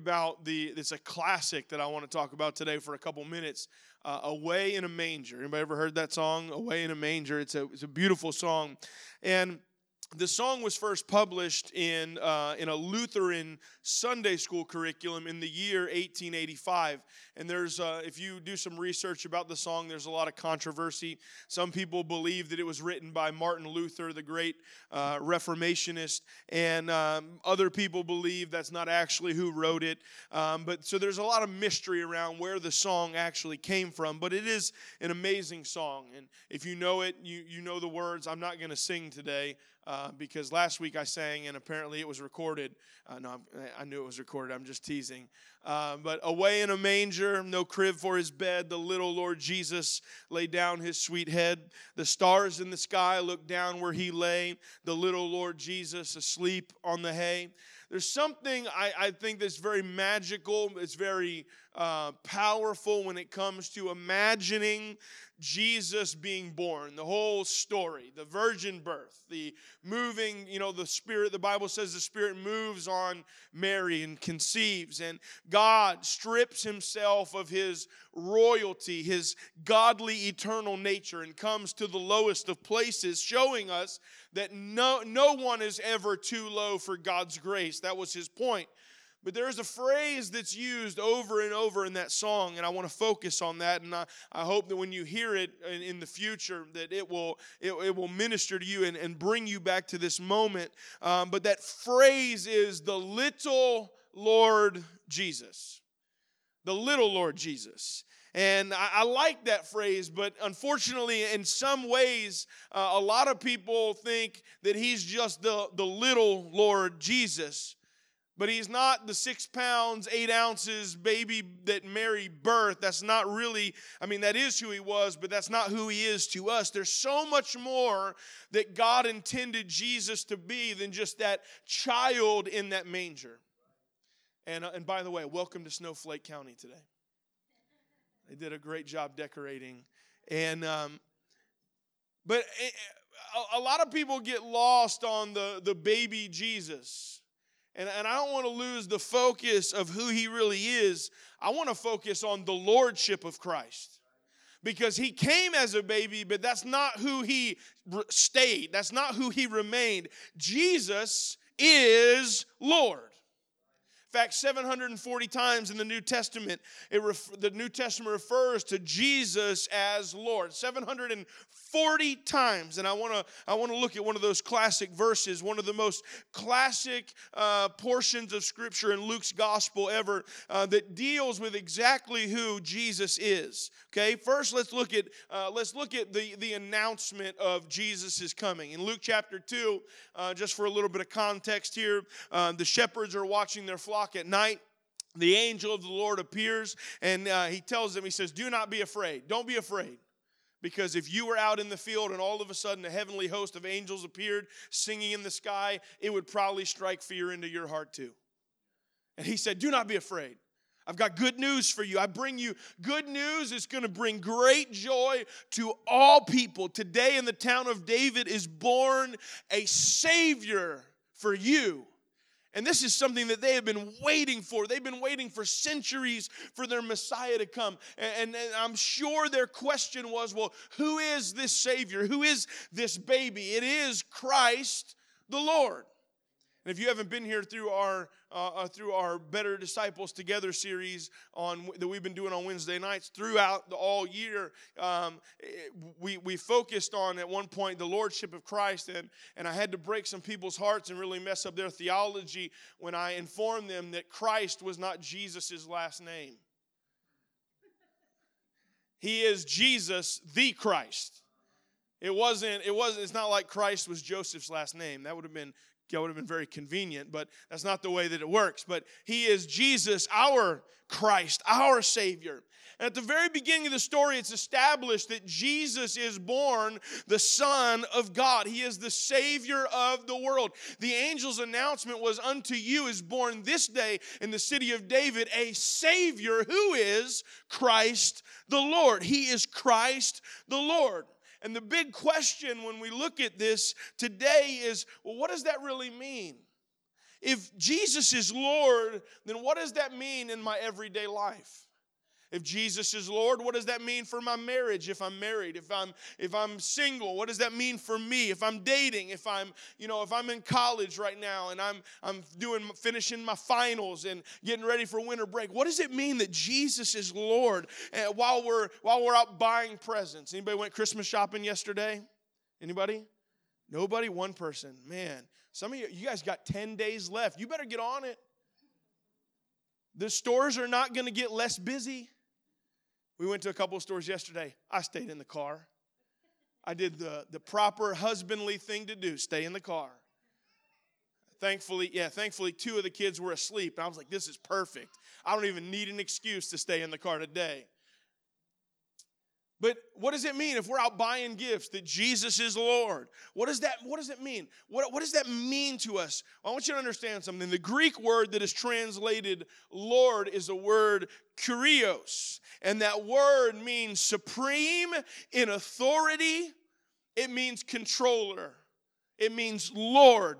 about the it's a classic that I want to talk about today for a couple minutes. Uh, "Away in a Manger." Anybody ever heard that song? "Away in a Manger." It's a it's a beautiful song, and the song was first published in, uh, in a Lutheran Sunday school curriculum in the year 1885. And there's, uh, if you do some research about the song, there's a lot of controversy. Some people believe that it was written by Martin Luther, the great uh, Reformationist, and um, other people believe that's not actually who wrote it. Um, but so there's a lot of mystery around where the song actually came from. But it is an amazing song. And if you know it, you, you know the words. I'm not going to sing today. Uh, because last week I sang and apparently it was recorded. Uh, no, I knew it was recorded. I'm just teasing. Uh, but away in a manger, no crib for his bed, the little Lord Jesus laid down his sweet head. The stars in the sky looked down where he lay, the little Lord Jesus asleep on the hay. There's something I, I think that's very magical, it's very uh, powerful when it comes to imagining Jesus being born, the whole story, the virgin birth, the moving, you know, the Spirit, the Bible says the Spirit moves on Mary and conceives, and God strips himself of his royalty, his godly eternal nature, and comes to the lowest of places, showing us that no, no one is ever too low for God's grace. That was his point. But there's a phrase that's used over and over in that song, and I want to focus on that. And I, I hope that when you hear it in, in the future, that it will it, it, will minister to you and, and bring you back to this moment. Um, but that phrase is the little Lord Jesus. The little Lord Jesus. And I, I, like that phrase, but unfortunately, in some ways, uh, a lot of people think that he's just the, the little Lord Jesus but he's not the six pounds, eight ounces baby that Mary birthed. That's not really, I mean, that is who he was, but that's not who he is to us. There's so much more that God intended Jesus to be than just that child in that manger. And, uh, and by the way, welcome to Snowflake County today. They did a great job decorating. And, um, but eh, eh, a, a lot of people get lost on the, the baby Jesus and, and I don't want to lose the focus of who he really is. I want to focus on the lordship of Christ. Because he came as a baby, but that's not who he stayed. That's not who he remained. Jesus is Lord. In fact, 740 times in the New Testament, ref- the New Testament refers to Jesus as Lord. 740 times. And I want to I want to look at one of those classic verses, one of the most classic uh, portions of Scripture in Luke's Gospel ever uh, that deals with exactly who Jesus is. Okay, first let's look at uh, let's look at the the announcement of Jesus is coming in Luke chapter two. Uh, just for a little bit of context here, uh, the shepherds are watching their flock at night the angel of the Lord appears and uh, he tells them, he says, Do not be afraid. Don't be afraid. Because if you were out in the field and all of a sudden a heavenly host of angels appeared singing in the sky, it would probably strike fear into your heart too. And he said, Do not be afraid. I've got good news for you. I bring you good news. It's going to bring great joy to all people. Today in the town of David is born a Savior for you and this is something that they have been waiting for. They've been waiting for centuries for their Messiah to come. And, and, and, I'm sure their question was well, who is this Savior? Who is this baby? It is Christ the Lord. And if you haven't been here through our uh, uh, through our Better Disciples Together series on that we've been doing on Wednesday nights throughout the all year, um, we we focused on at one point the lordship of Christ, and and I had to break some people's hearts and really mess up their theology when I informed them that Christ was not Jesus's last name. He is Jesus, the Christ. It wasn't, it wasn't, it's not like Christ was Joseph's last name. That would have been that would have been very convenient, but that's not the way that it works. But he is Jesus, our Christ, our Savior. And at the very beginning of the story, it's established that Jesus is born the Son of God. He is the Savior of the world. The angel's announcement was, Unto you is born this day in the city of David a Savior who is Christ the Lord. He is Christ the Lord. And the big question when we look at this today is well, what does that really mean? If Jesus is Lord, then what does that mean in my everyday life? If Jesus is Lord, what does that mean for my marriage if I'm married? If I'm if I'm single, what does that mean for me? If I'm dating, if I'm, you know, if I'm in college right now and I'm I'm doing finishing my finals and getting ready for winter break, what does it mean that Jesus is Lord uh, while we're while we're out buying presents? Anybody went Christmas shopping yesterday? Anybody? Nobody? One person. Man, some of you you guys got 10 days left. You better get on it. The stores are not going to get less busy. We went to a couple of stores yesterday. I stayed in the car. I did the, the proper husbandly thing to do stay in the car. Thankfully, yeah, thankfully, two of the kids were asleep. And I was like, this is perfect. I don't even need an excuse to stay in the car today. But what does it mean if we're out buying gifts that Jesus is Lord? What does that, what does it mean? What, what does that mean to us? I want you to understand something. The Greek word that is translated Lord is a word kurios. And that word means supreme in authority. It means controller. It means Lord.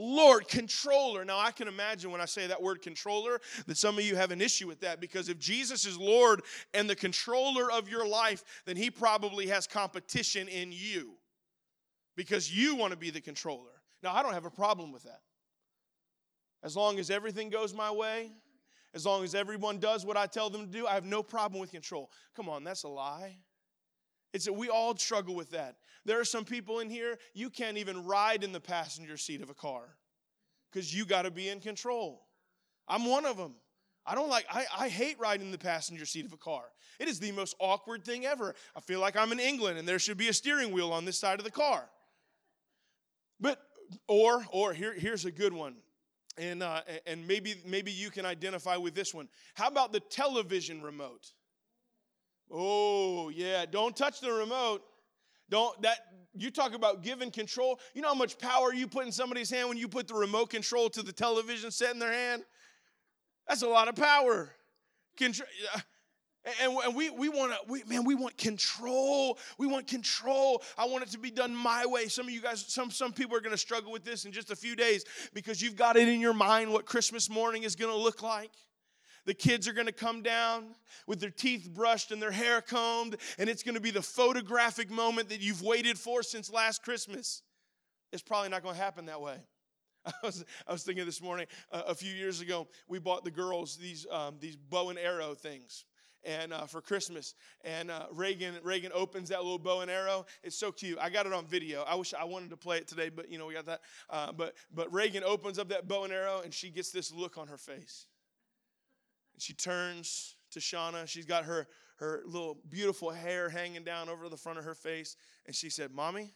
Lord, controller. Now, I can imagine when I say that word controller that some of you have an issue with that because if Jesus is Lord and the controller of your life, then he probably has competition in you because you want to be the controller. Now, I don't have a problem with that. As long as everything goes my way, as long as everyone does what I tell them to do, I have no problem with control. Come on, that's a lie. It's that we all struggle with that. There are some people in here, you can't even ride in the passenger seat of a car because you got to be in control. I'm one of them. I don't like, I, I hate riding in the passenger seat of a car. It is the most awkward thing ever. I feel like I'm in England and there should be a steering wheel on this side of the car. But, or, or here, here's a good one. And, uh, and maybe, maybe you can identify with this one. How about the television remote? Oh, yeah. Don't touch the remote. Don't that you talk about giving control. You know how much power you put in somebody's hand when you put the remote control to the television set in their hand? That's a lot of power. Control. Uh, and, and we, we want to, we, man, we want control. We want control. I want it to be done my way. Some of you guys, some, some people are going to struggle with this in just a few days because you've got it in your mind what Christmas morning is going to look like. The kids are going to come down with their teeth brushed and their hair combed, and it's going to be the photographic moment that you've waited for since last Christmas. It's probably not going to happen that way. I was, I was thinking this morning, uh, a few years ago, we bought the girls these, um, these bow and arrow things and uh, for Christmas. And uh, Reagan Reagan opens that little bow and arrow. It's so cute. I got it on video. I wish I wanted to play it today, but you know we got that. Uh, but but Reagan opens up that bow and arrow, and she gets this look on her face. She turns to Shauna. She's got her, her little beautiful hair hanging down over the front of her face. And she said, Mommy,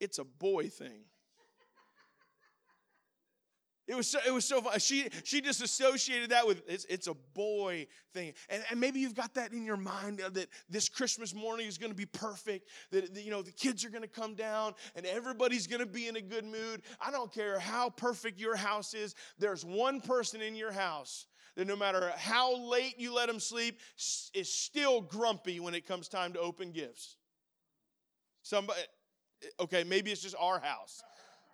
it's a boy thing. It was so, it was so fun. She, she just associated that with it's, it's a boy thing. And, and maybe you've got that in your mind that this Christmas morning is going to be perfect, that, that, you know, the kids are going to come down and everybody's going to be in a good mood. I don't care how perfect your house is, there's one person in your house that no matter how late you let him sleep, is still grumpy when it comes time to open gifts. Somebody, okay, maybe it's just our house.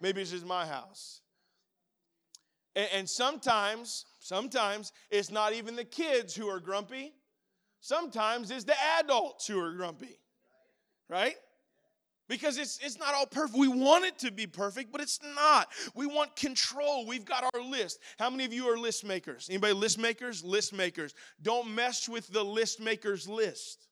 Maybe it's just my house. And, and sometimes, sometimes it's not even the kids who are grumpy. Sometimes it's the adults who are grumpy. Right? Because it's, it's not all perfect. We want it to be perfect, but it's not. We want control. We've got our list. How many of you are list makers? Anybody list makers? List makers. Don't mess with the list maker's list.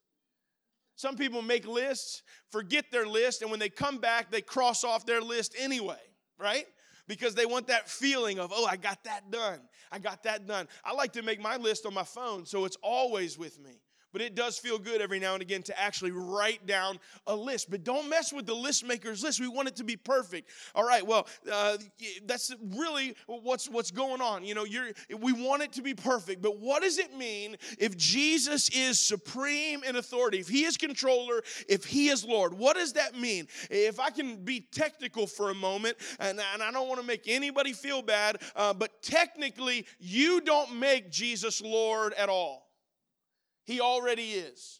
Some people make lists, forget their list, and when they come back, they cross off their list anyway, right? Because they want that feeling of, oh, I got that done. I got that done. I like to make my list on my phone so it's always with me. But it does feel good every now and again to actually write down a list. But don't mess with the list maker's list. We want it to be perfect. All right, well, uh, that's really what's, what's going on. You know, you're, we want it to be perfect. But what does it mean if Jesus is supreme in authority, if he is controller, if he is Lord? What does that mean? If I can be technical for a moment, and, and I don't want to make anybody feel bad, uh, but technically, you don't make Jesus Lord at all. He already is.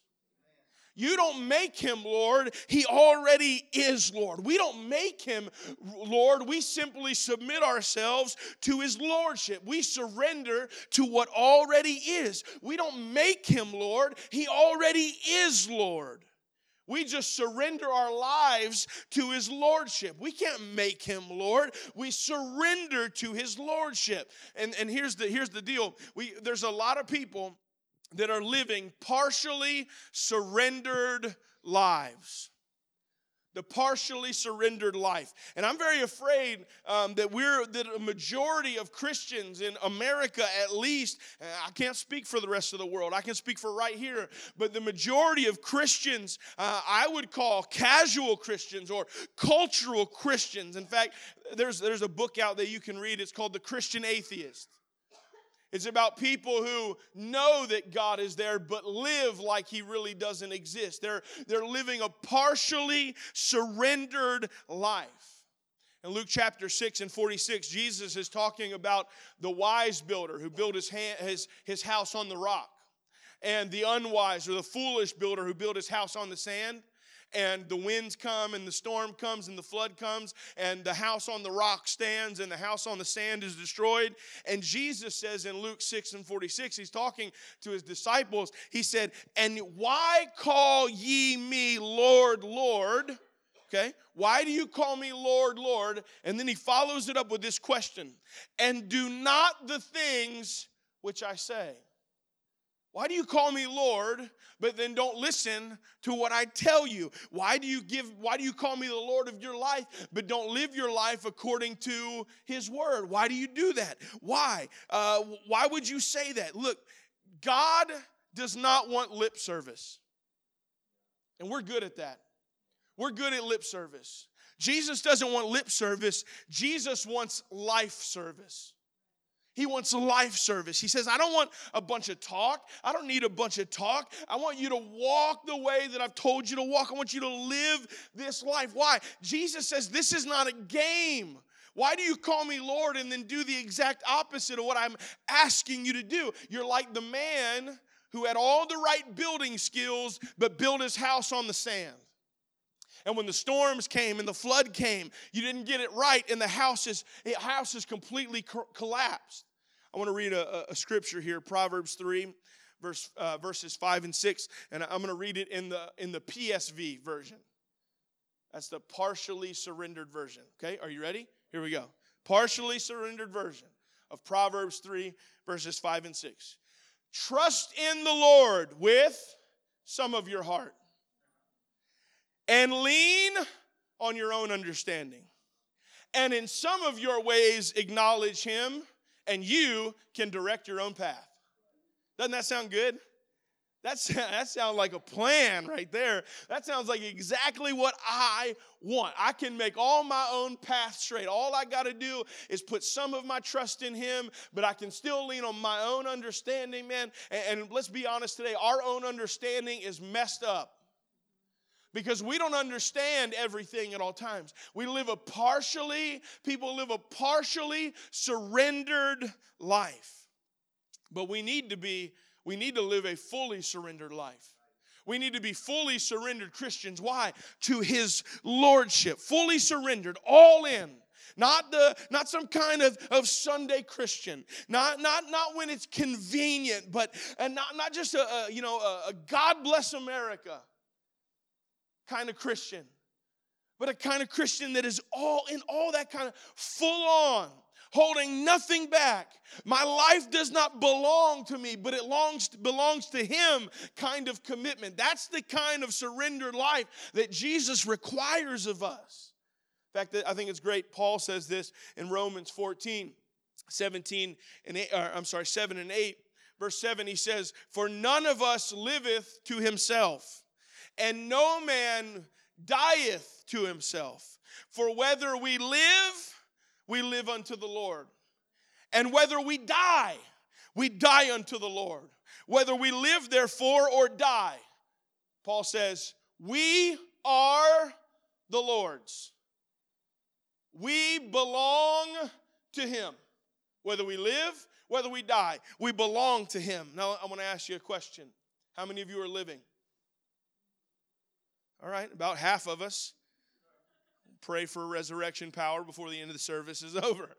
You don't make him Lord. He already is Lord. We don't make him Lord. We simply submit ourselves to his lordship. We surrender to what already is. We don't make him Lord. He already is Lord. We just surrender our lives to his lordship. We can't make him Lord. We surrender to his lordship. And, and here's, the, here's the deal we, there's a lot of people that are living partially surrendered lives the partially surrendered life. And I'm very afraid um, that we're that a majority of Christians in America, at least, I can't speak for the rest of the world. I can speak for right here, but the majority of Christians, uh, I would call casual Christians or cultural Christians. In fact, there's there's a book out that you can read. It's called The Christian Atheist. It's about people who know that God is there but live like he really doesn't exist. They're, they're living a partially surrendered life. In Luke chapter 6 and 46, Jesus is talking about the wise builder who built his, hand, his, his house on the rock, and the unwise or the foolish builder who built his house on the sand and the winds come and the storm comes and the flood comes and the house on the rock stands and the house on the sand is destroyed. And Jesus says in Luke 6 and 46, he's talking to his disciples, he said, And why call ye me Lord, Lord? Okay, why do you call me Lord, Lord? And then he follows it up with this question And do not the things which I say. Why do you call me Lord, but then don't listen to what I tell you? Why do you give why do you call me the Lord of your life, but don't live your life according to his word? Why do you do that? Why? Uh, why would you say that? Look, God does not want lip service. And we're good at that. We're good at lip service. Jesus doesn't want lip service, Jesus wants life service. He wants a life service. He says, I don't want a bunch of talk. I don't need a bunch of talk. I want you to walk the way that I've told you to walk. I want you to live this life. Why? Jesus says, This is not a game. Why do you call me Lord and then do the exact opposite of what I'm asking you to do? You're like the man who had all the right building skills but built his house on the sand. And when the storms came and the flood came, you didn't get it right, and the house is, the house is completely co- collapsed. I want to read a, a, scripture here, Proverbs 3, verse, uh, verses 5 and 6, and I'm going to read it in the, in the PSV version. That's the partially surrendered version. Okay, are you ready? Here we go. Partially surrendered version of Proverbs 3, verses 5 and 6. Trust in the Lord with some of your heart and lean on your own understanding. And in some of your ways, acknowledge Him, and you can direct your own path. Doesn't that sound good? That's, that sounds like a plan right there. That sounds like exactly what I want. I can make all my own path straight. All I got to do is put some of my trust in Him, but I can still lean on my own understanding, man. And, and let's be honest today, our own understanding is messed up because we don't understand everything at all times. We live a partially, people live a partially surrendered life. But we need to be, we need to live a fully surrendered life. We need to be fully surrendered Christians. Why? To his lordship, fully surrendered, all in. Not the not some kind of, of Sunday Christian. Not not not when it's convenient, but and not, not just a, a you know a, a God bless America kind of Christian, but a kind of Christian that is all in all that kind of full on, holding nothing back. My life does not belong to me, but it belongs, belongs to Him kind of commitment. That's the kind of surrendered life that Jesus requires of us. In fact, I think it's great. Paul says this in Romans 14, 17 and 8, or, I'm sorry, 7 and 8. Verse 7, he says, For none of us liveth to himself and no man dieth to himself. For whether we live, we live unto the Lord. And whether we die, we die unto the Lord. Whether we live, therefore, or die, Paul says, we are the Lord's. We belong to Him. Whether we live, whether we die, we belong to Him. Now, I want to ask you a question. How many of you are living? All right, about half of us pray for resurrection power before the end of the service is over.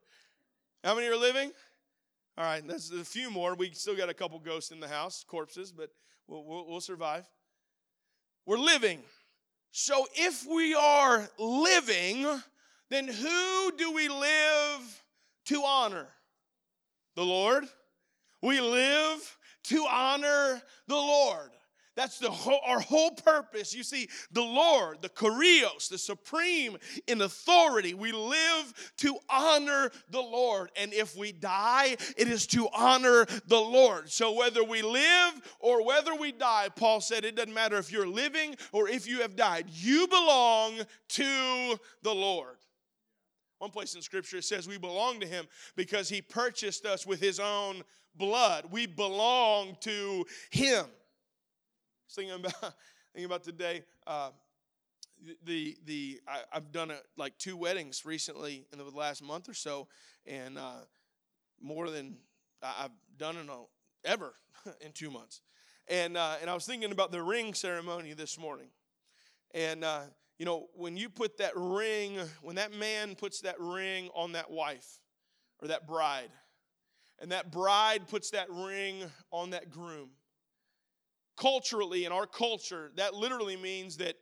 How many are living? All right, that's a few more. We still got a couple ghosts in the house, corpses, but we'll, we'll, we'll survive. We're living. So if we are living, then who do we live to honor? The Lord. We live to honor the Lord. That's the whole, our whole purpose. You see, the Lord, the Kurios, the supreme in authority, we live to honor the Lord. And if we die, it is to honor the Lord. So whether we live or whether we die, Paul said it doesn't matter if you're living or if you have died, you belong to the Lord. One place in Scripture it says we belong to Him because He purchased us with His own blood. We belong to Him thinking about thinking about today. Uh, the the I, have done a, like two weddings recently in the last month or so, and uh, more than I've done in a, ever in two months. And uh, and I was thinking about the ring ceremony this morning, and uh, you know when you put that ring, when that man puts that ring on that wife or that bride, and that bride puts that ring on that groom culturally in our culture, that literally means that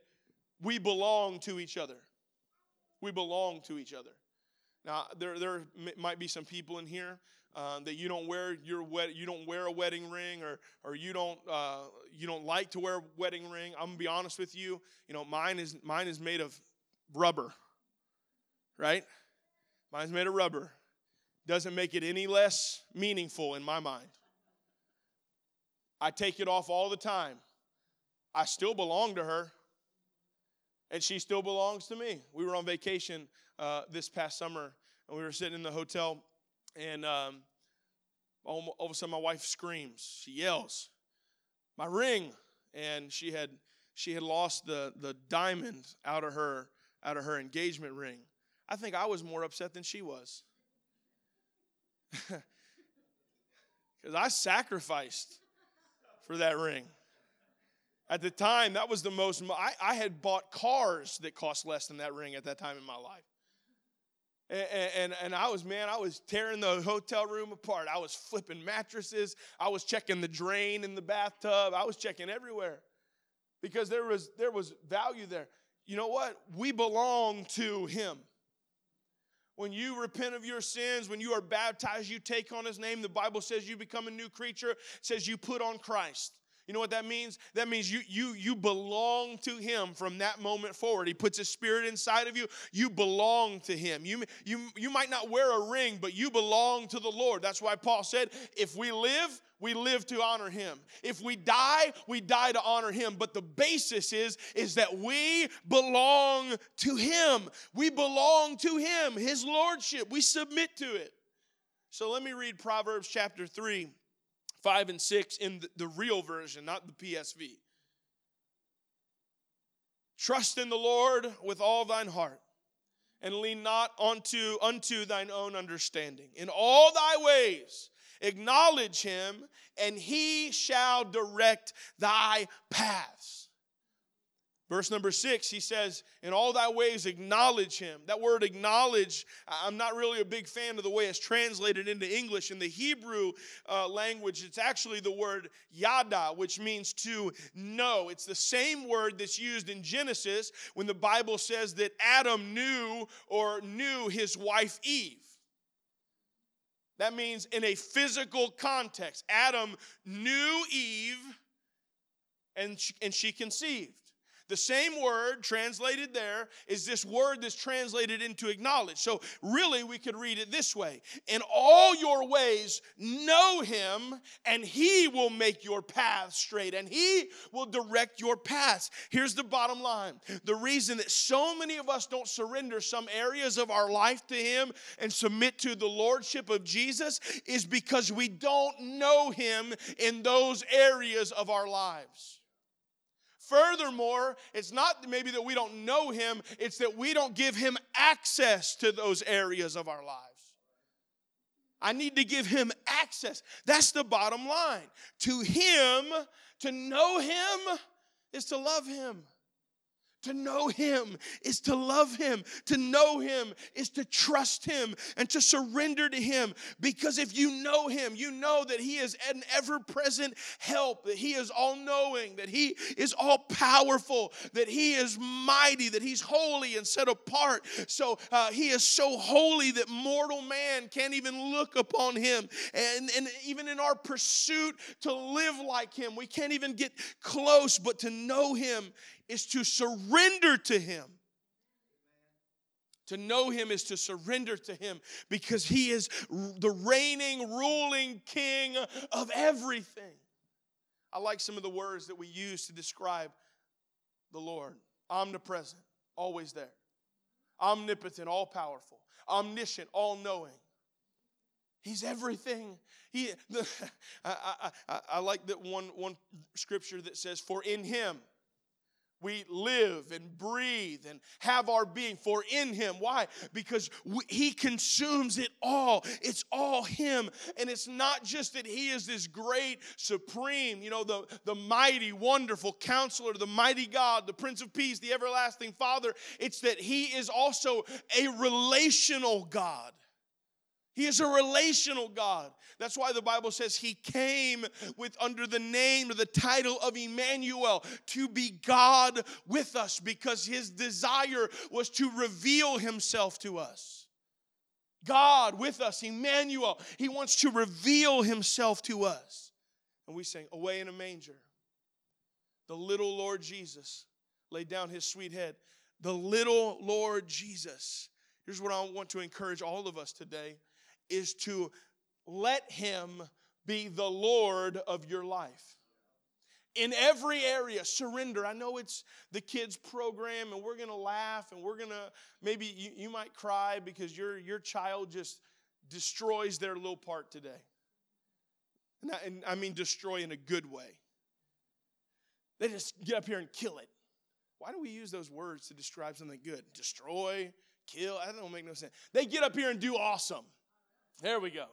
we belong to each other. We belong to each other. Now, there, there might be some people in here uh, that you don't wear your wed- you don't wear a wedding ring or or you don't uh, you don't like to wear a wedding ring. I'm gonna be honest with you. You know, mine is mine is made of rubber, right? Mine's made of rubber. Doesn't make it any less meaningful in my mind. I take it off all the time. I still belong to her, and she still belongs to me. We were on vacation uh, this past summer, and we were sitting in the hotel, and um, all, all of a sudden my wife screams. She yells, "My ring!" And she had she had lost the the diamond out of her out of her engagement ring. I think I was more upset than she was. Because I sacrificed for that ring. At the time, that was the most, I, I had bought cars that cost less than that ring at that time in my life. And, and, and, I was, man, I was tearing the hotel room apart. I was flipping mattresses. I was checking the drain in the bathtub. I was checking everywhere because there was, there was value there. You know what? We belong to Him. When you repent of your sins, when you are baptized, you take on his name. The Bible says you become a new creature, it says you put on Christ. You know what that means? That means you you you belong to him from that moment forward. He puts his spirit inside of you. You belong to him. You you you might not wear a ring, but you belong to the Lord. That's why Paul said, if we live, we live to honor him. If we die, we die to honor him. But the basis is is that we belong to him. We belong to him, his lordship. We submit to it. So let me read Proverbs chapter 3 5 and 6 in the, the real version, not the PSV. Trust in the Lord with all thine heart and lean not unto, unto thine own understanding. In all thy ways acknowledge him, and he shall direct thy paths. Verse number six, he says, In all thy ways acknowledge him. That word acknowledge, I'm not really a big fan of the way it's translated into English. In the Hebrew uh, language, it's actually the word yada, which means to know. It's the same word that's used in Genesis when the Bible says that Adam knew or knew his wife Eve. That means in a physical context, Adam knew Eve and she, and she conceived. The same word translated there is this word that's translated into acknowledge. So, really, we could read it this way In all your ways, know him, and he will make your path straight, and he will direct your paths. Here's the bottom line the reason that so many of us don't surrender some areas of our life to him and submit to the lordship of Jesus is because we don't know him in those areas of our lives. Furthermore, it's not maybe that we don't know him, it's that we don't give him access to those areas of our lives. I need to give him access. That's the bottom line. To him, to know him is to love him. To know Him is to love Him. To know Him is to trust Him and to surrender to Him. Because if you know Him, you know that He is an ever present help, that He is all knowing, that He is all powerful, that He is mighty, that He's holy and set apart. So uh, He is so holy that mortal man can't even look upon Him. And, and even in our pursuit to live like Him, we can't even get close, but to know Him is to surrender to Him. To know Him is to surrender to Him because He is the reigning, ruling King of everything. I like some of the words that we use to describe the Lord omnipresent, always there, omnipotent, all powerful, omniscient, all knowing. He's everything. He, the, I, I, I, I like that one, one scripture that says, For in Him, we live and breathe and have our being for in him. Why? Because we, he consumes it all. It's all him. And it's not just that he is this great supreme you know the, the mighty wonderful counselor the mighty god the prince of peace the everlasting father. It's that he is also a relational god he is a relational God. That's why the Bible says he came with under the name or the title of Emmanuel to be God with us because his desire was to reveal himself to us. God with us, Emmanuel. He wants to reveal himself to us. And we sing, Away in a manger. The little Lord Jesus laid down his sweet head. The little Lord Jesus. Here's what I want to encourage all of us today is to let Him be the Lord of your life. In every area, surrender. I know it's the kids' program, and we're gonna laugh, and we're gonna maybe you, you might cry because your, your child just destroys their little part today. And I, and I mean, destroy in a good way. They just get up here and kill it. Why do we use those words to describe something good? Destroy, kill, that don't make no sense. They get up here and do awesome. There we go.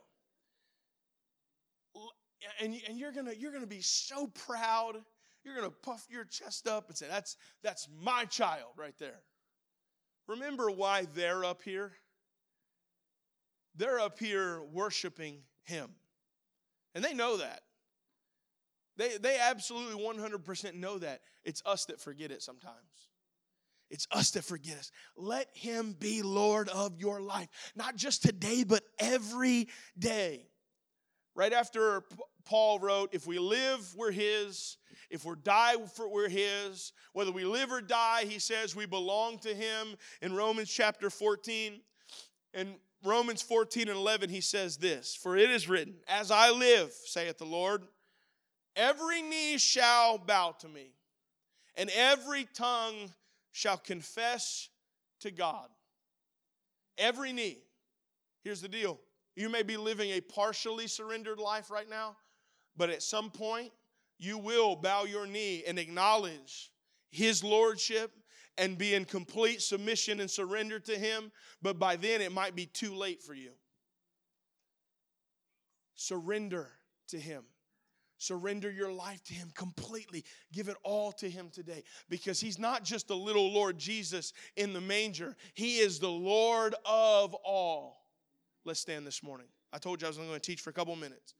And, and you're gonna you're gonna be so proud. You're gonna puff your chest up and say, "That's that's my child right there." Remember why they're up here? They're up here worshiping Him, and they know that. They they absolutely 100% know that. It's us that forget it sometimes. It's us that forget us. Let him be Lord of your life, not just today, but every day. Right after Paul wrote, If we live, we're his. If we die, we're his. Whether we live or die, he says we belong to him in Romans chapter 14. In Romans 14 and 11, he says this For it is written, As I live, saith the Lord, every knee shall bow to me, and every tongue shall confess to God. Every knee. Here's the deal you may be living a partially surrendered life right now, but at some point, you will bow your knee and acknowledge His Lordship and be in complete submission and surrender to Him, but by then it might be too late for you. Surrender to Him. Surrender your life to Him completely. Give it all to Him today because He's not just the little Lord Jesus in the manger, He is the Lord of all. Let's stand this morning. I told you I was only going to teach for a couple minutes.